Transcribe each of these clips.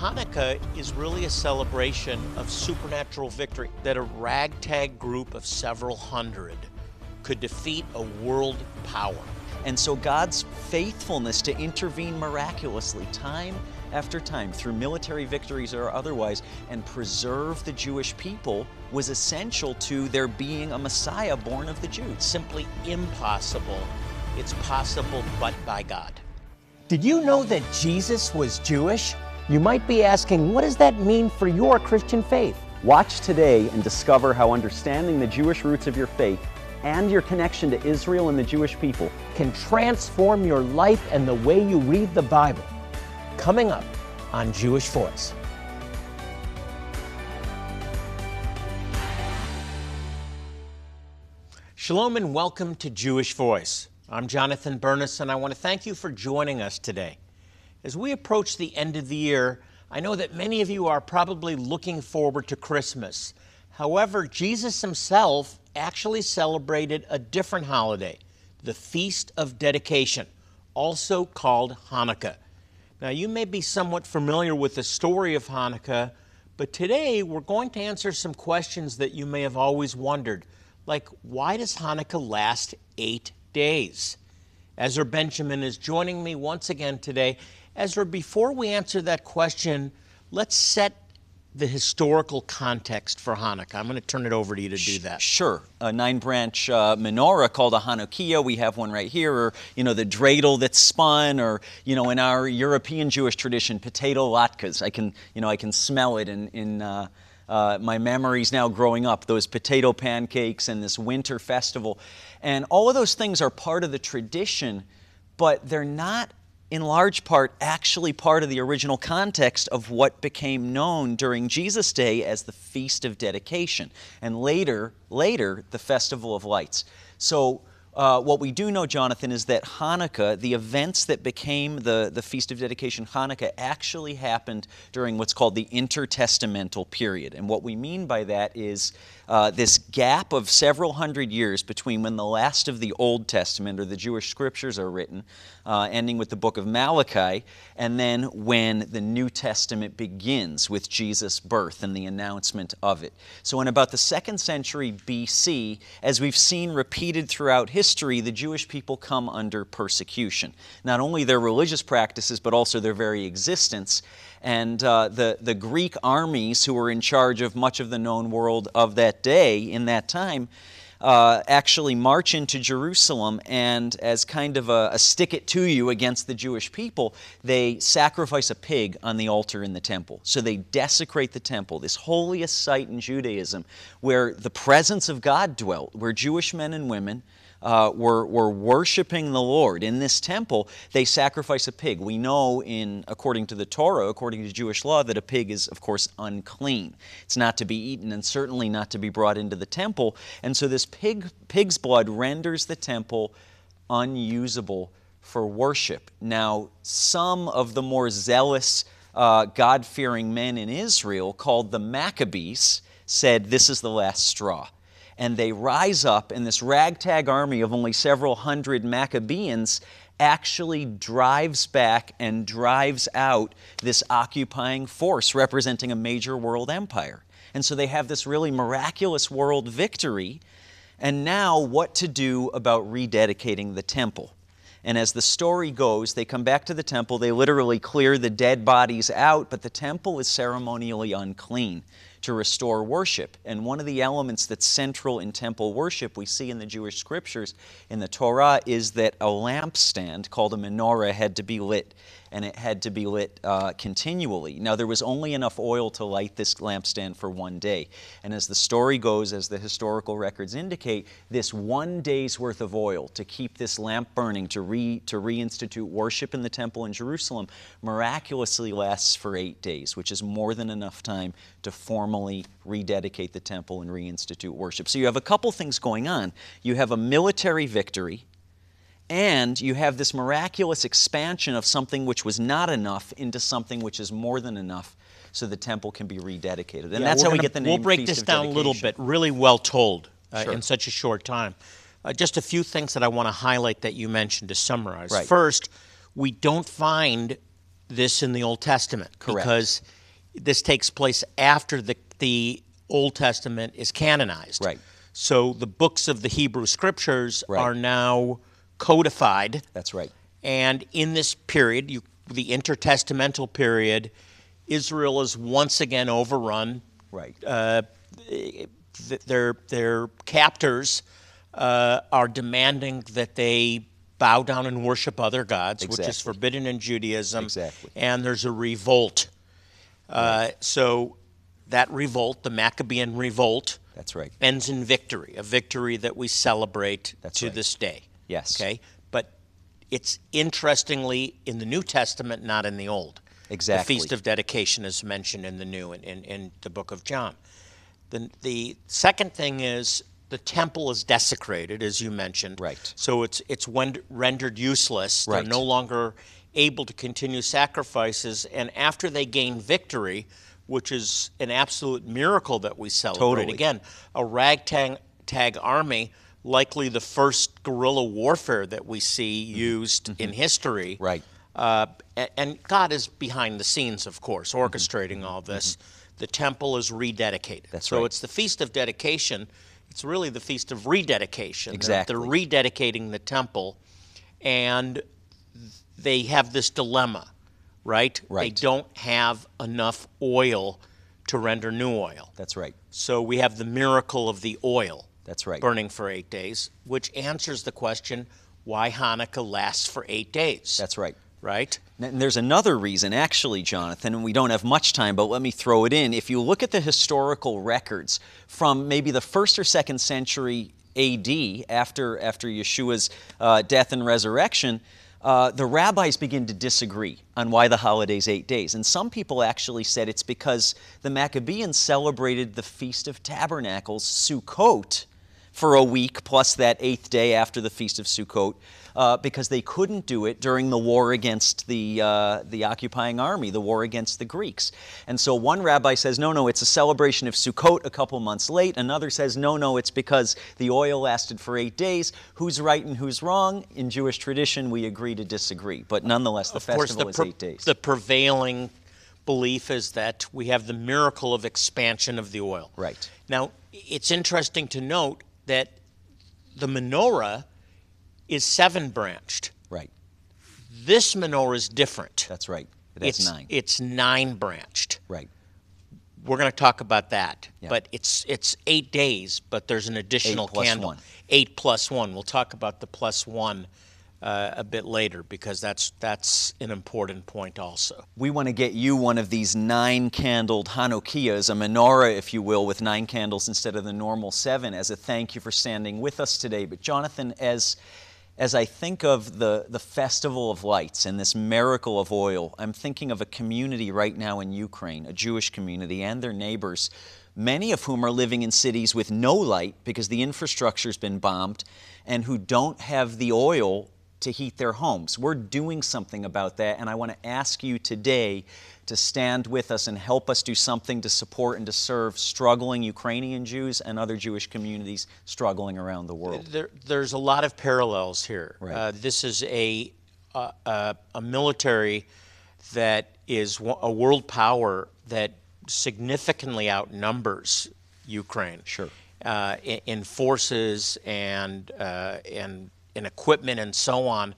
Hanukkah is really a celebration of supernatural victory that a ragtag group of several hundred could defeat a world power. And so God's faithfulness to intervene miraculously, time after time, through military victories or otherwise, and preserve the Jewish people was essential to there being a Messiah born of the Jews. Simply impossible. It's possible but by God. Did you know that Jesus was Jewish? You might be asking, what does that mean for your Christian faith? Watch today and discover how understanding the Jewish roots of your faith and your connection to Israel and the Jewish people can transform your life and the way you read the Bible. Coming up on Jewish Voice. Shalom and welcome to Jewish Voice. I'm Jonathan Bernis, and I want to thank you for joining us today. As we approach the end of the year, I know that many of you are probably looking forward to Christmas. However, Jesus himself actually celebrated a different holiday, the Feast of Dedication, also called Hanukkah. Now, you may be somewhat familiar with the story of Hanukkah, but today we're going to answer some questions that you may have always wondered, like why does Hanukkah last eight days? Ezra Benjamin is joining me once again today Ezra, before we answer that question, let's set the historical context for Hanukkah. I'm going to turn it over to you to do that. Sure. A nine branch uh, menorah called a chanukiah. We have one right here, or, you know, the dreidel that's spun, or, you know, in our European Jewish tradition, potato latkes. I can, you know, I can smell it in, in uh, uh, my memories now growing up, those potato pancakes and this winter festival. And all of those things are part of the tradition, but they're not in large part actually part of the original context of what became known during Jesus' day as the Feast of Dedication, and later, later, the Festival of Lights. So uh, what we do know, Jonathan, is that Hanukkah, the events that became the, the Feast of Dedication, Hanukkah, actually happened during what's called the intertestamental period. And what we mean by that is uh, this gap of several hundred years between when the last of the Old Testament or the Jewish scriptures are written, uh, ending with the book of Malachi, and then when the New Testament begins with Jesus' birth and the announcement of it. So, in about the second century BC, as we've seen repeated throughout history, the Jewish people come under persecution. Not only their religious practices, but also their very existence and uh, the, the Greek armies who were in charge of much of the known world of that day, in that time, uh, actually march into Jerusalem and, as kind of a, a, stick it to you against the Jewish people, they sacrifice a pig on the altar in the temple. So they desecrate the temple, this holiest site in Judaism, where the presence of God dwelt, where Jewish men and women uh, were, were worshiping the Lord in this temple, they sacrifice a pig. We know, in according to the Torah, according to Jewish law, that a pig is, of course, unclean. It's not to be eaten and certainly not to be brought into the temple. And so this pig, pig's blood renders the temple unusable for worship. Now, some of the more zealous, uh, God fearing men in Israel, called the Maccabees, said this is the last straw and they rise up, and this ragtag army of only several hundred Maccabeans actually drives back and drives out this occupying force representing a major world empire. And so they have this really miraculous world victory. And now, what to do about rededicating the temple? And as the story goes, they come back to the temple. They literally clear the dead bodies out, but the temple is ceremonially unclean to restore worship. And one of the elements that's central in temple worship we see in the Jewish scriptures in the Torah is that a lampstand called a menorah had to be lit and it had to be lit uh, continually. Now, there was only enough oil to light this lampstand for one day. And as the story goes, as the historical records indicate, this one day's worth of oil to keep this lamp burning, to, re, to reinstitute worship in the temple in Jerusalem, miraculously lasts for eight days, which is more than enough time to formally rededicate the temple and reinstitute worship. So you have a couple things going on. You have a military victory and you have this miraculous expansion of something which was not enough into something which is more than enough so the temple can be rededicated. And yeah, that's how gonna, we get the name We'll break Feast this down a little bit, really well told uh, sure. in such a short time. Uh, just a few things that I want to highlight that you mentioned to summarize. Right. First, we don't find this in the Old Testament Correct. because this takes place after the the Old Testament is canonized. Right. So the books of the Hebrew Scriptures Right. are now codified. That's right. And in this period, you, the intertestamental period, Israel is once again overrun. Right. Uh, their their captors uh, are demanding that they bow down and worship other gods, which is forbidden in Judaism. Exactly. And there's a revolt. Uh, so that revolt, the Maccabean revolt, That's right. ends in victory, a victory that we celebrate That's to right. this day. Yes. Okay? But it's interestingly in the New Testament, not in the Old. Exactly. The Feast of Dedication is mentioned in the New, in, in, in the book of John. The, the second thing is the temple is desecrated, as you mentioned. Right. So it's, it's rendered useless. Right. They're no longer able to continue sacrifices. And after they gain victory, which is an absolute miracle that we celebrate, Totally. again, a ragtag tag army, likely the first guerrilla warfare that we see used in history. Mm-hmm. Right. Uh, and God is behind the scenes, of course, Mm-hmm. orchestrating all this. The temple is rededicated. That's so right. it's the Feast of Dedication. It's really the Feast of Rededication. They're- Exactly. They're, rededicating the temple, and they have this dilemma, right? Right. They don't have enough oil to render new oil. That's right. So we have the miracle of the oil That's right. burning for eight days, which answers the question why Hanukkah lasts for eight days. That's right. right. And there's another reason, actually, Jonathan, and we don't have much time, but let me throw it in. If you look at the historical records from maybe the first or second century AD, after, after Yeshua's uh, death and resurrection, uh, the rabbis begin to disagree on why the holiday's eight days. And some people actually said it's because the Maccabeans celebrated the Feast of Tabernacles, Sukkot, for a week plus that eighth day after the Feast of Sukkot uh, because they couldn't do it during the war against the, uh, the occupying army, the war against the Greeks. And so one rabbi says, no, no, it's a celebration of Sukkot a couple months late. Another says, no, no, it's because the oil lasted for eight days. Who's right and who's wrong? In Jewish tradition, we agree to disagree. But nonetheless, the Of festival the, is eight days. the prevailing belief is that we have the miracle of expansion of the oil. Right. Now, it's interesting to note that the menorah is seven branched. right. This menorah is different. That's right. It has it's, nine. It's nine branched. right. We're going to talk about that. Yeah. But it's it's eight days, but there's an additional plus candle. one. Eight plus one. We'll talk about the plus one uh, a bit later because that's that's an important point also. We want to get you one of these nine candled Hanukkahs, a menorah, if you will, with nine candles instead of the normal seven, as a thank you for standing with us today. But, Jonathan, as as I think of the, the Festival of Lights and this miracle of oil, I'm thinking of a community right now in Ukraine, a Jewish community, and their neighbors, many of whom are living in cities with no light because the infrastructure's been bombed, and who don't have the oil to heat their homes. We're doing something about that, and I want to ask you today to stand with us and help us do something to support and to serve struggling Ukrainian Jews and other Jewish communities struggling around the world. There, there's a lot of parallels here. Right. Uh, this is a, uh, a a military that is a world power that significantly outnumbers Ukraine. Sure. Uh, in, forces and uh, and in equipment and so on.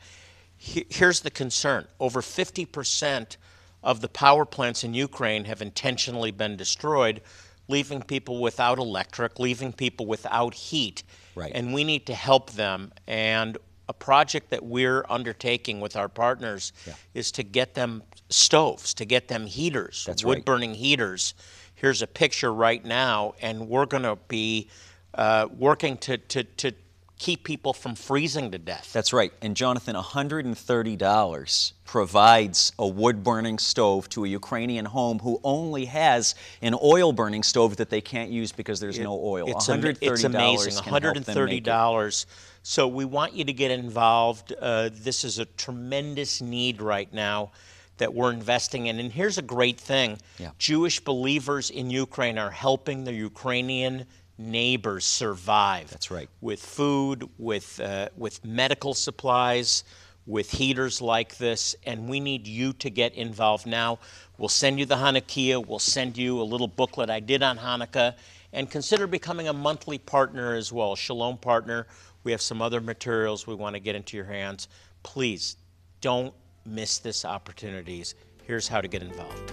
He- Here's the concern: over 50 percent of the power plants in Ukraine have intentionally been destroyed, leaving people without electric, leaving people without heat. Right. And we need to help them. And a project that we're undertaking with our partners Yeah. is to get them stoves, to get them heaters, That's wood right. burning heaters. Here's a picture right now, and we're going to be uh, working to, to, to keep people from freezing to death. That's right. And Jonathan, $130 provides a wood burning stove to a Ukrainian home who only has an oil burning stove that they can't use because there's no oil. It's, am- it's amazing. can help them make it. $130. So we want you to get involved. Uh, this is a tremendous need right now that we're investing in. And here's a great thing Yeah. Jewish believers in Ukraine are helping the Ukrainian neighbors survive. That's right. With food, with, uh, with medical supplies, with heaters like this, and we need you to get involved now. We'll send you the Hanukkah, we'll send you a little booklet I did on Hanukkah, and consider becoming a monthly partner as well, Shalom partner. We have some other materials we want to get into your hands. Please don't miss this opportunities. Here's how to get involved.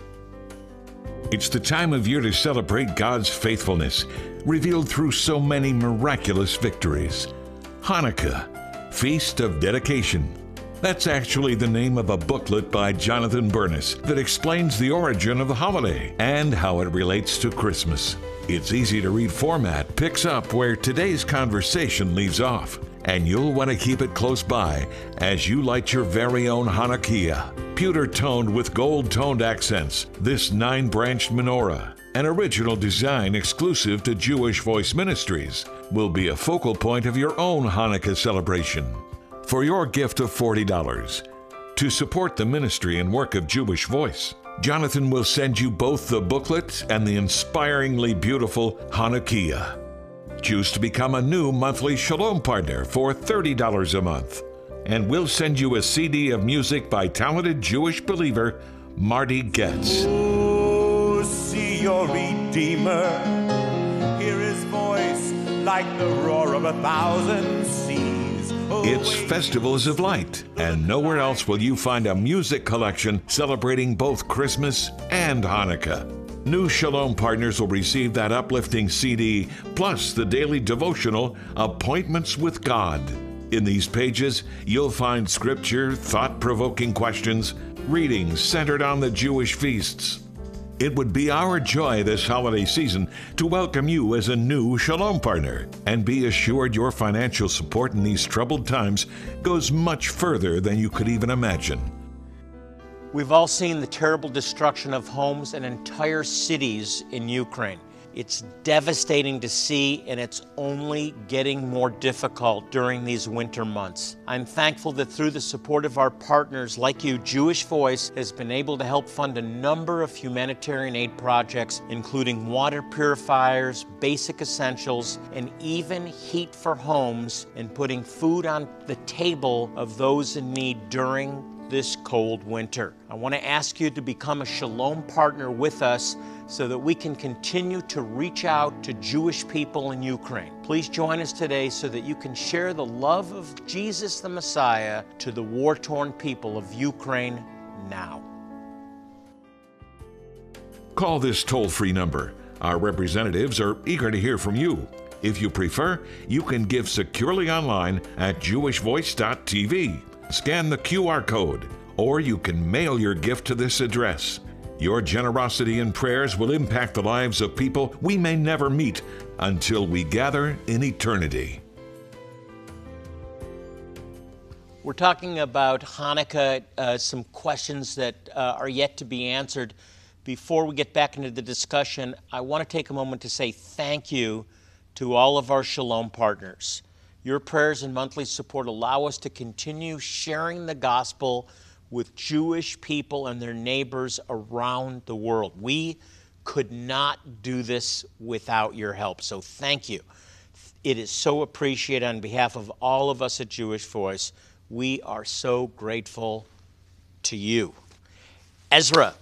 It's the time of year to celebrate God's faithfulness, revealed through so many miraculous victories. Hanukkah, Feast of Dedication. That's actually the name of a booklet by Jonathan Bernis that explains the origin of the holiday and how it relates to Christmas. Its easy to read format picks up where today's conversation leaves off, and you'll want to keep it close by as you light your very own chanukiah. Pewter toned with gold toned accents, this nine branched menorah, an original design exclusive to Jewish Voice Ministries, will be a focal point of your own Hanukkah celebration. For your gift of $40 to support the ministry and work of Jewish Voice, Jonathan will send you both the booklet and the inspiringly beautiful chanukiah. Choose to become a new monthly Shalom partner for $30 a month. And we'll send you a CD of music by talented Jewish believer Marty Goetz. See your Redeemer. Hear his voice like the roar of a thousand seas. Oh, It's. Festivals of Light, and nowhere else will you find a music collection celebrating both Christmas and Hanukkah. New Shalom partners will receive that uplifting CD, plus the daily devotional Appointments with God. In these pages, you'll find scripture, thought provoking questions, readings centered on the Jewish feasts. It would be our joy this holiday season to welcome you as a new Shalom partner and be assured your financial support in these troubled times goes much further than you could even imagine. We've all seen the terrible destruction of homes and entire cities in Ukraine. It's devastating to see, and it's only getting more difficult during these winter months. I'm thankful that through the support of our partners like you, Jewish Voice has been able to help fund a number of humanitarian aid projects, including water purifiers, basic essentials, and even heat for homes, and putting food on the table of those in need during this cold winter. I want to ask you to become a Shalom partner with us so that we can continue to reach out to Jewish people in Ukraine. Please join us today so that you can share the love of Jesus the Messiah to the war torn people of Ukraine now. Call this toll free number. Our representatives are eager to hear from you. If you prefer, you can give securely online at jewishvoice.tv. Scan the QR code, or you can mail your gift to this address. Your generosity and prayers will impact the lives of people we may never meet until we gather in eternity. We're talking about Hanukkah, uh, some questions that uh, are yet to be answered. Before we get back into the discussion, I want to take a moment to say thank you to all of our Shalom partners. Your prayers and monthly support allow us to continue sharing the gospel with Jewish people and their neighbors around the world. We could not do this without your help, so thank you. It is so appreciated on behalf of all of us at Jewish Voice. We are so grateful to you. Ezra,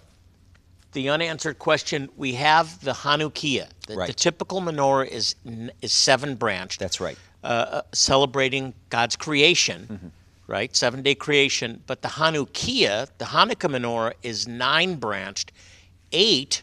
the unanswered question we have the Hanukkah. The, the typical menorah is, is seven branched. That's right. Uh, uh, celebrating God's creation, Mm-hmm. Right? Seven day creation. But the Hanukkah, the Hanukkah menorah, is nine branched. Eight,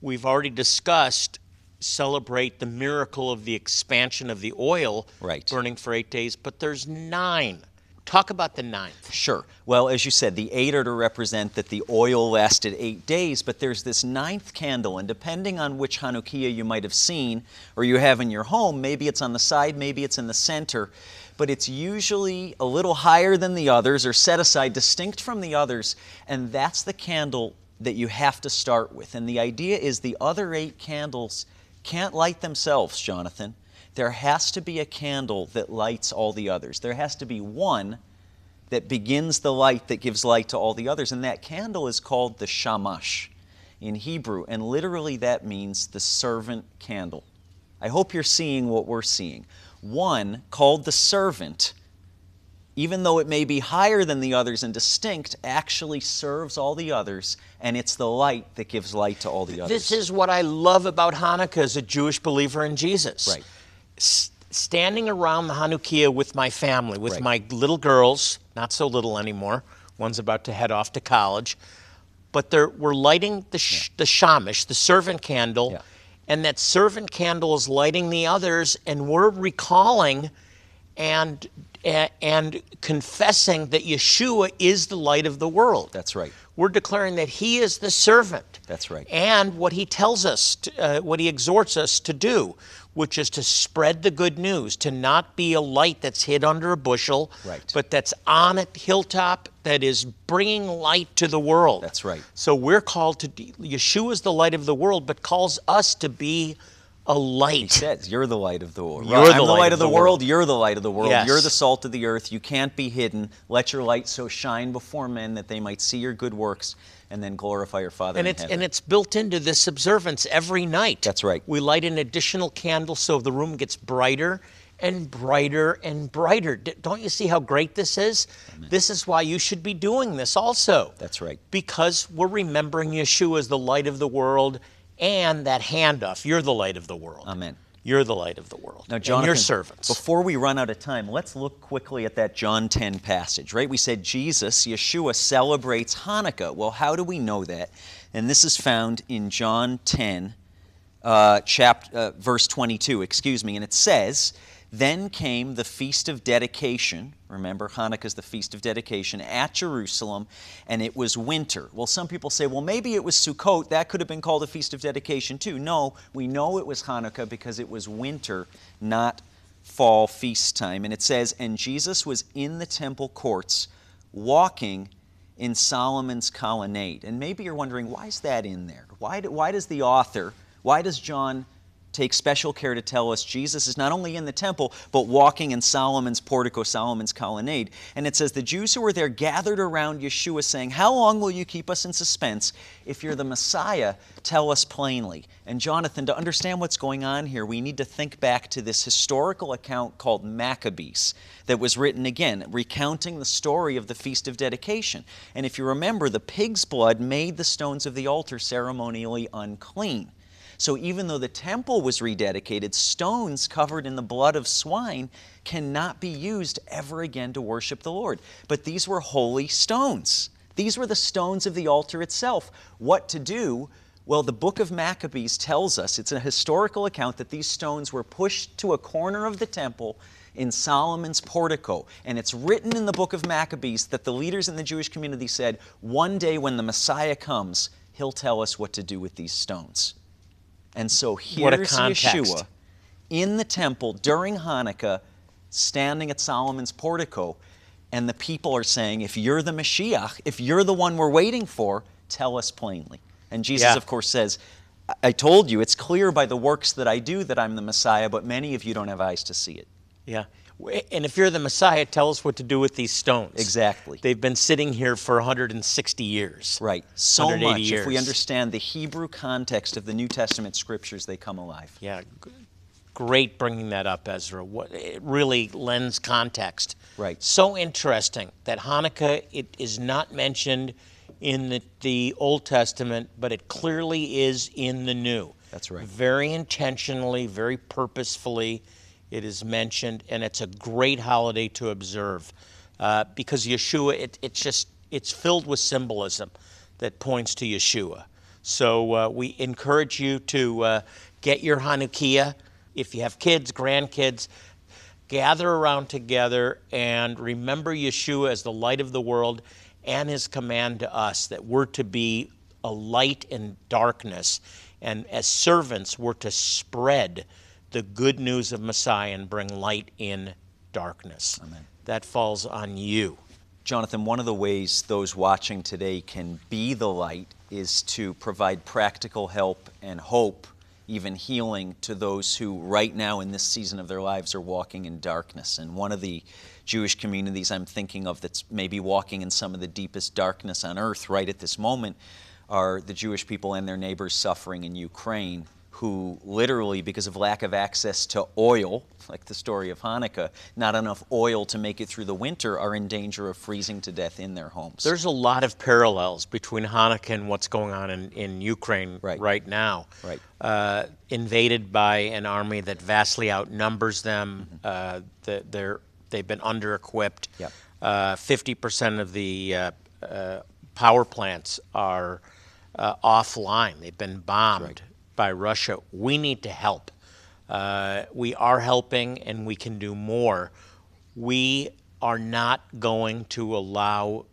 we've already discussed, celebrate the miracle of the expansion of the oil Right. burning for eight days. But there's nine. Talk about the ninth. Sure. Well, as you said, the eight are to represent that the oil lasted eight days, but there's this ninth candle, and depending on which chanukiah you might have seen or you have in your home, maybe it's on the side, maybe it's in the center, but it's usually a little higher than the others or set aside distinct from the others, and that's the candle that you have to start with. And the idea is the other eight candles can't light themselves, Jonathan there has to be a candle that lights all the others. There has to be one that begins the light that gives light to all the others. And that candle is called the shamash in Hebrew. And literally that means the servant candle. I hope you're seeing what we're seeing. One called the servant even though it may be higher than the others and distinct, actually serves all the others, and it's the light that gives light to all the others. This is what I love about Hanukkah as a Jewish believer in Jesus. Right. S- standing around the chanukiah with my family, with Right. my little girls, not so little anymore. One's about to head off to college, but they're, we're lighting the sh- the shamish, the servant candle, Yeah. And that servant candle is lighting the others, and we're recalling and and confessing that Yeshua is the light of the world. That's right. We're declaring that He is the servant. That's right. And what He tells us, to, uh, what He exhorts us to do, which is to spread the good news, to not be a light that's hid under a bushel, Right. but that's on a hilltop that is bringing light to the world. That's right. So we're called to, Yeshua is the light of the world, but calls us to be a light. He says, You're the light of the world. You're I'm the the light light of of the the world. world. You're the light of the world. Yes. You're the salt of the earth. You can't be hidden. Let your light so shine before men that they might see your good works and then glorify your Father And in it's heaven. and it's built into this observance every night. That's right. We light an additional candle so the room gets brighter and brighter and brighter. D- Don't you see how great this is? This is why you should be doing this also. That's right. Because we're remembering Yeshua as the light of the world and that handoff. You're the light of the world. Amen. You're the light of the world. Now, and your servants. before we run out of time, let's look quickly at that John 10 passage, right? We said Jesus, Yeshua, celebrates Hanukkah. Well, how do we know that? And this is found in John 10, uh, chap- uh, verse 22, excuse me, and it says, Then came the feast of dedication. Remember, Hanukkah is the feast of dedication at Jerusalem, and it was winter. Well, some people say, well, maybe it was Sukkot. That could have been called a feast of dedication too. No, we know it was Hanukkah because it was winter, not fall feast time. And it says, And Jesus was in the temple courts walking in Solomon's colonnade. And maybe you're wondering, why is that in there? Why, do, why does the author, why does John take special care to tell us Jesus is not only in the temple, but walking in Solomon's portico, Solomon's colonnade? And it says, The Jews who were there gathered around Yeshua, saying, How long will you keep us in suspense? If you're the Messiah, tell us plainly. And Jonathan, to understand what's going on here, we need to think back to this historical account called Maccabees that was written again, recounting the story of the Feast of Dedication. And if you remember, the pig's blood made the stones of the altar ceremonially unclean. So even though the temple was rededicated, stones covered in the blood of swine cannot be used ever again to worship the Lord. But these were holy stones. These were the stones of the altar itself. What to do? Well, the book of Maccabees tells us, it's a historical account, that these stones were pushed to a corner of the temple in Solomon's portico. And it's written in the book of Maccabees that the leaders in the Jewish community said, one day when the Messiah comes, he'll tell us what to do with these stones. And so here's. Yeshua in the temple during Hanukkah, standing at Solomon's portico, and the people are saying, If you're the Mashiach, if you're the one we're waiting for, tell us plainly. And Jesus, Yeah. of course, says, "I- I told you, it's clear by the works that I do that I'm the Messiah, but many of you don't have eyes to see it. Yeah. And if you're the Messiah, tell us what to do with these stones. Exactly. They've been sitting here for 160 years. Right. So 180 much. If we understand the Hebrew context of the New Testament scriptures, they come alive. Yeah, great bringing that up, Ezra. What, it really lends context. Right. So interesting that Hanukkah it is not mentioned in the, the Old Testament, but it clearly is in the New. That's right. Very intentionally, very purposefully, it is mentioned, and it's a great holiday to observe uh, because Yeshua. It, it's just it's filled with symbolism that points to Yeshua. So uh, we encourage you to uh, get your chanukiah. If you have kids, grandkids, gather around together and remember Yeshua as the light of the world and his command to us that we're to be a light in darkness. And as servants, we're to spread the good news of Messiah and bring light in darkness. Amen. That falls on you. Jonathan, one of the ways those watching today can be the light is to provide practical help and hope, even healing to those who, right now in this season of their lives, are walking in darkness. And one of the Jewish communities I'm thinking of that's maybe walking in some of the deepest darkness on earth right at this moment are the Jewish people and their neighbors suffering in Ukraine who literally, because of lack of access to oil, like the story of Hanukkah, not enough oil to make it through the winter, are in danger of freezing to death in their homes. There's a lot of parallels between Hanukkah and what's going on in, in Ukraine Right. now. Right. Uh, invaded by an army that vastly outnumbers them. Uh, the, they're, they've been under equipped. Yep. Uh, 50% of the uh, uh, power plants are uh, offline, they've been bombed by Russia. We need to help. Uh, we are helping and we can do more. We are not going to allow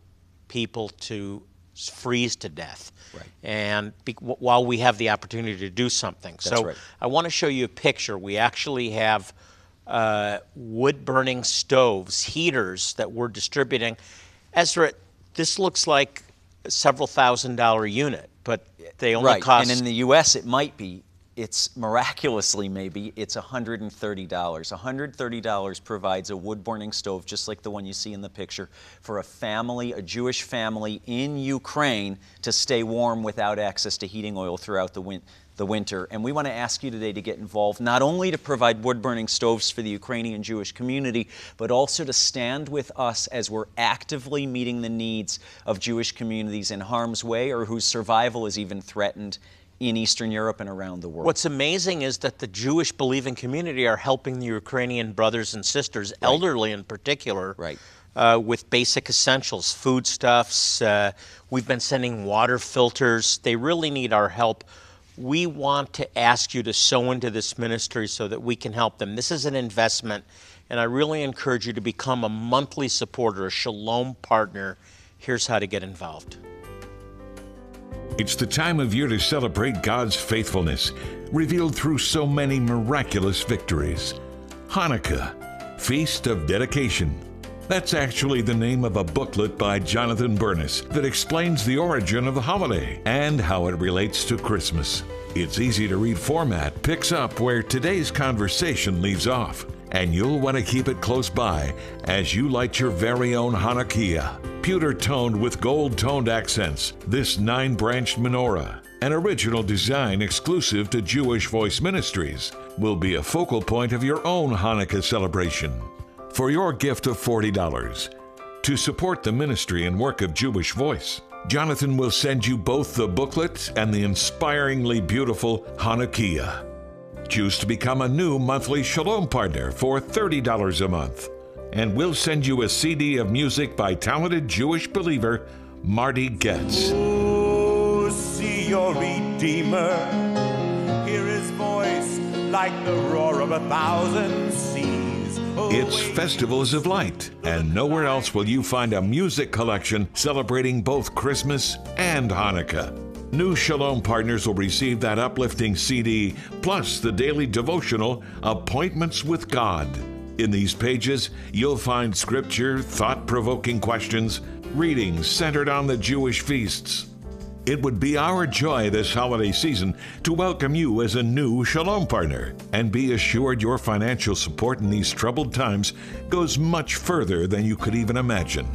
people to freeze to death. Right. And be, while we have the opportunity to do something. so right. I want to show you a picture. We actually have uh, wood burning stoves, heaters that we're distributing. Ezra, this looks like a several thousand dollar unit, but they only right. cost. And in the U.S., it might be. It's miraculously maybe it's $130. $130 provides a wood burning stove just like the one you see in the picture for a family, a Jewish family in Ukraine to stay warm without access to heating oil throughout the win- the winter. And we want to ask you today to get involved, not only to provide wood burning stoves for the Ukrainian Jewish community, but also to stand with us as we're actively meeting the needs of Jewish communities in harm's way or whose survival is even threatened in Eastern Europe and around the world. What's amazing is that the Jewish believing community are helping the Ukrainian brothers and sisters, elderly in particular, Right. uh, with basic essentials, foodstuffs. Uh, we've been sending water filters. They really need our help. We want to ask you to sow into this ministry so that we can help them. This is an investment, and I really encourage you to become a monthly supporter, a Shalom partner. Here's how to get involved. It's the time of year to celebrate God's faithfulness, revealed through so many miraculous victories. Hanukkah, Feast of Dedication. That's actually the name of a booklet by Jonathan Bernis that explains the origin of the holiday and how it relates to Christmas. Its easy to read format picks up where today's conversation leaves off, and you'll want to keep it close by as you light your very own Hanukkah. Pewter toned with gold toned accents, this nine branched menorah, an original design exclusive to Jewish Voice Ministries, will be a focal point of your own chanukiah celebration. For your gift of $40, to support the ministry and work of Jewish Voice, Jonathan will send you both the booklet and the inspiringly beautiful chanukiah. Choose to become a new monthly Shalom partner for $30 a month. And we'll send you a CD of music by talented Jewish believer Marty Goetz. Oh, see your Redeemer. Hear his voice like the roar of a thousand seas. It's. Festivals of Light, and nowhere else will you find a music collection celebrating both Christmas and Hanukkah. New Shalom partners will receive that uplifting CD, plus the daily devotional Appointments with God. In these pages, you'll find scripture, thought provoking questions, readings centered on the Jewish feasts. It would be our joy this holiday season to welcome you as a new Shalom partner and be assured your financial support in these troubled times goes much further than you could even imagine.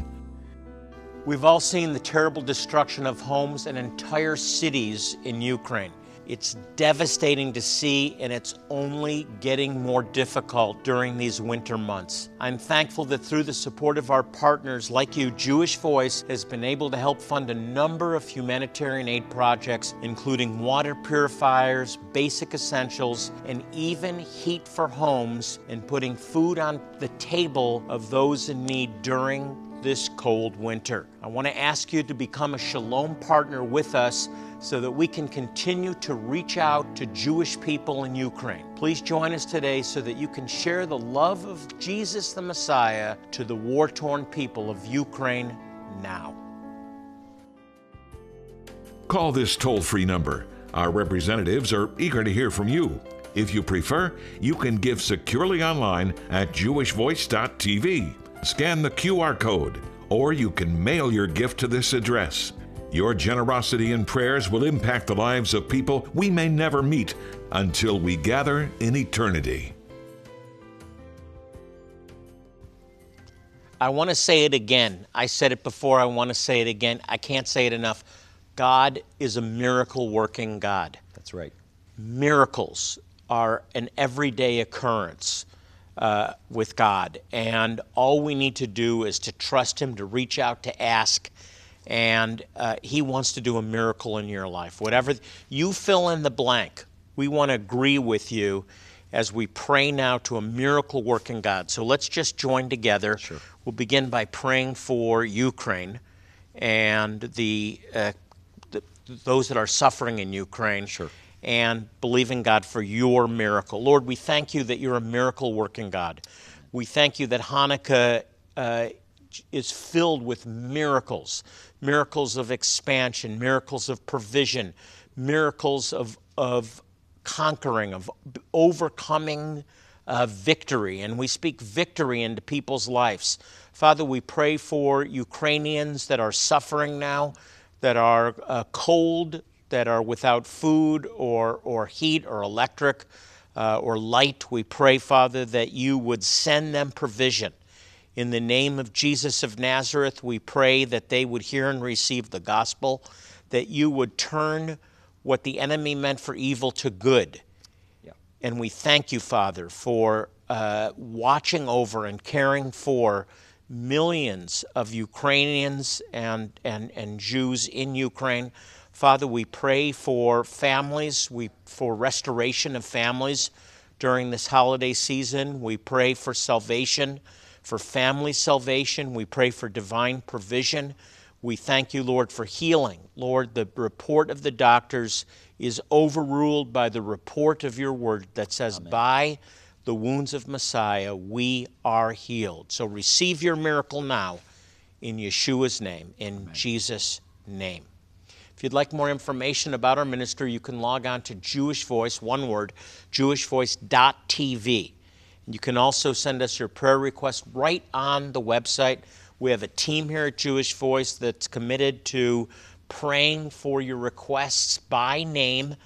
We've all seen the terrible destruction of homes and entire cities in Ukraine. It's devastating to see, and it's only getting more difficult during these winter months. I'm thankful that through the support of our partners like you, Jewish Voice has been able to help fund a number of humanitarian aid projects, including water purifiers, basic essentials, and even heat for homes, and putting food on the table of those in need during this cold winter. I want to ask you to become a Shalom partner with us so that we can continue to reach out to Jewish people in Ukraine. Please join us today so that you can share the love of Jesus the Messiah to the war torn people of Ukraine now. Call this toll free number. Our representatives are eager to hear from you. If you prefer, you can give securely online at jewishvoice.tv. Scan the QR code, or you can mail your gift to this address. Your generosity and prayers will impact the lives of people we may never meet until we gather in eternity. I want to say it again. I said it before, I want to say it again. I can't say it enough. God is a miracle working God. That's right. miracles are an everyday occurrence uh, with God, and all we need to do is to trust Him, to reach out, to ask, and uh, He wants to do a miracle in your life. Whatever you fill in the blank, we want to agree with you as we pray now to a miracle working God. So let's just join together. Sure. We'll begin by praying for Ukraine and the, uh, the those that are suffering in Ukraine. Sure and believing God for your miracle. Lord, we thank you that you're a miracle working God. We thank you that Hanukkah uh, is filled with miracles miracles of expansion, miracles of provision, miracles of, of conquering, of overcoming uh, victory. And we speak victory into people's lives. Father, we pray for Ukrainians that are suffering now, that are uh, cold, that are without food or, or heat or electric uh, or light. We pray, Father, that you would send them provision. In the name of Jesus of Nazareth, we pray that they would hear and receive the gospel, that you would turn what the enemy meant for evil to good. Yeah. And we thank you, Father, for uh, watching over and caring for millions of Ukrainians and, and, and Jews in Ukraine. Father, we pray for families, we, for restoration of families during this holiday season. We pray for salvation, for family salvation. We pray for divine provision. We thank you, Lord, for healing. Lord, the report of the doctors is overruled by the report of your word that says, Amen. By the wounds of Messiah, we are healed. So receive your miracle now in Yeshua's name, in Amen. Jesus' name. If you'd like more information about our ministry, you can log on to Jewish Voice, one word, jewishvoice.tv. You can also send us your prayer request right on the website. We have a team here at Jewish Voice that's committed to praying for your requests by name.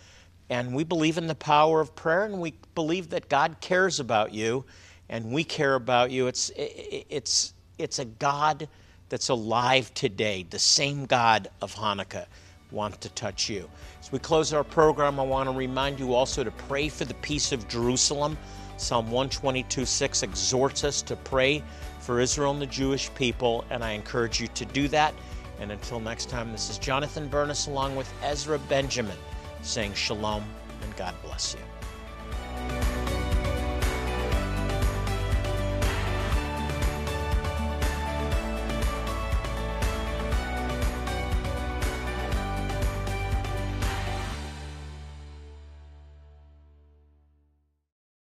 And we believe in the power of prayer, and we believe that God cares about you, and we care about you. It's, it's, it's a God that's alive today, the same God of Hanukkah want to touch you. As we close our program, I want to remind you also to pray for the peace of Jerusalem. Psalm 122 6 exhorts us to pray for Israel and the Jewish people, and I encourage you to do that. And until next time, this is Jonathan Bernis along with Ezra Benjamin saying shalom and God bless you.